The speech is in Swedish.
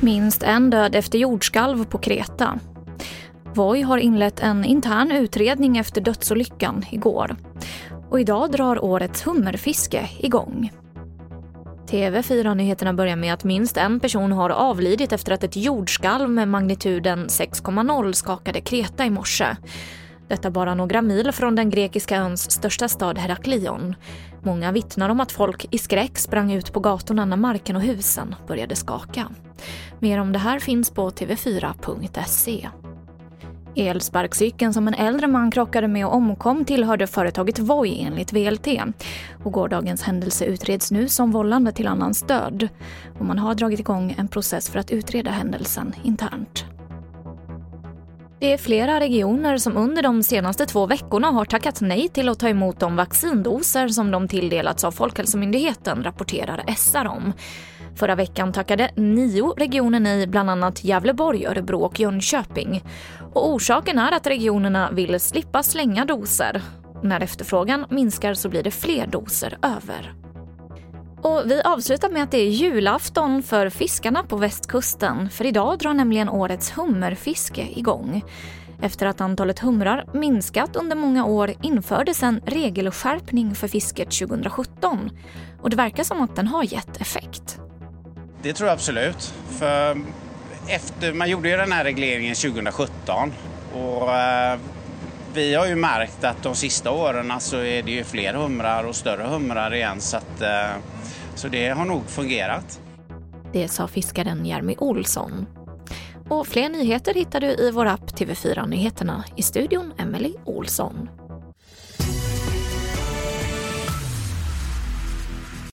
Minst en död efter jordskalv på Kreta. Voi har inlett en intern utredning efter dödsolyckan igår. Och idag drar årets hummerfiske igång. TV4-nyheterna börjar med att minst en person har avlidit efter att ett jordskalv med magnituden 6,0 skakade Kreta i morse. Detta bara några mil från den grekiska öns största stad Heraklion. Många vittnar om att folk i skräck sprang ut på gatorna när marken och husen började skaka. Mer om det här finns på tv4.se. Elsparkcykeln som en äldre man krockade med och omkom tillhörde företaget Voi enligt VLT. Och gårdagens händelse utreds nu som vållande till annans död. Och man har dragit igång en process för att utreda händelsen internt. Det är flera regioner som under de senaste två veckorna har tackat nej till att ta emot de vaccindoser som de tilldelats av Folkhälsomyndigheten, rapporterar SR om. Förra veckan tackade nio regioner nej, bland annat Gävleborg, Örebro och Jönköping. Och orsaken är att regionerna vill slippa slänga doser. När efterfrågan minskar så blir det fler doser över. Och vi avslutar med att det är julafton för fiskarna på västkusten. För idag drar nämligen årets hummerfiske igång. Efter att antalet humrar minskat under många år infördes en regelskärpning för fisket 2017. Och det verkar som att den har gett effekt. Det tror jag absolut. För efter, man gjorde ju den här regleringen 2017 och eh, vi har ju märkt att de sista åren så är det ju fler humrar och större humrar igen så, att, eh, så det har nog fungerat. Det sa fiskaren Jeremy Olsson. Och fler nyheter hittar du i vår app TV4 Nyheterna. I studion Emily Olsson.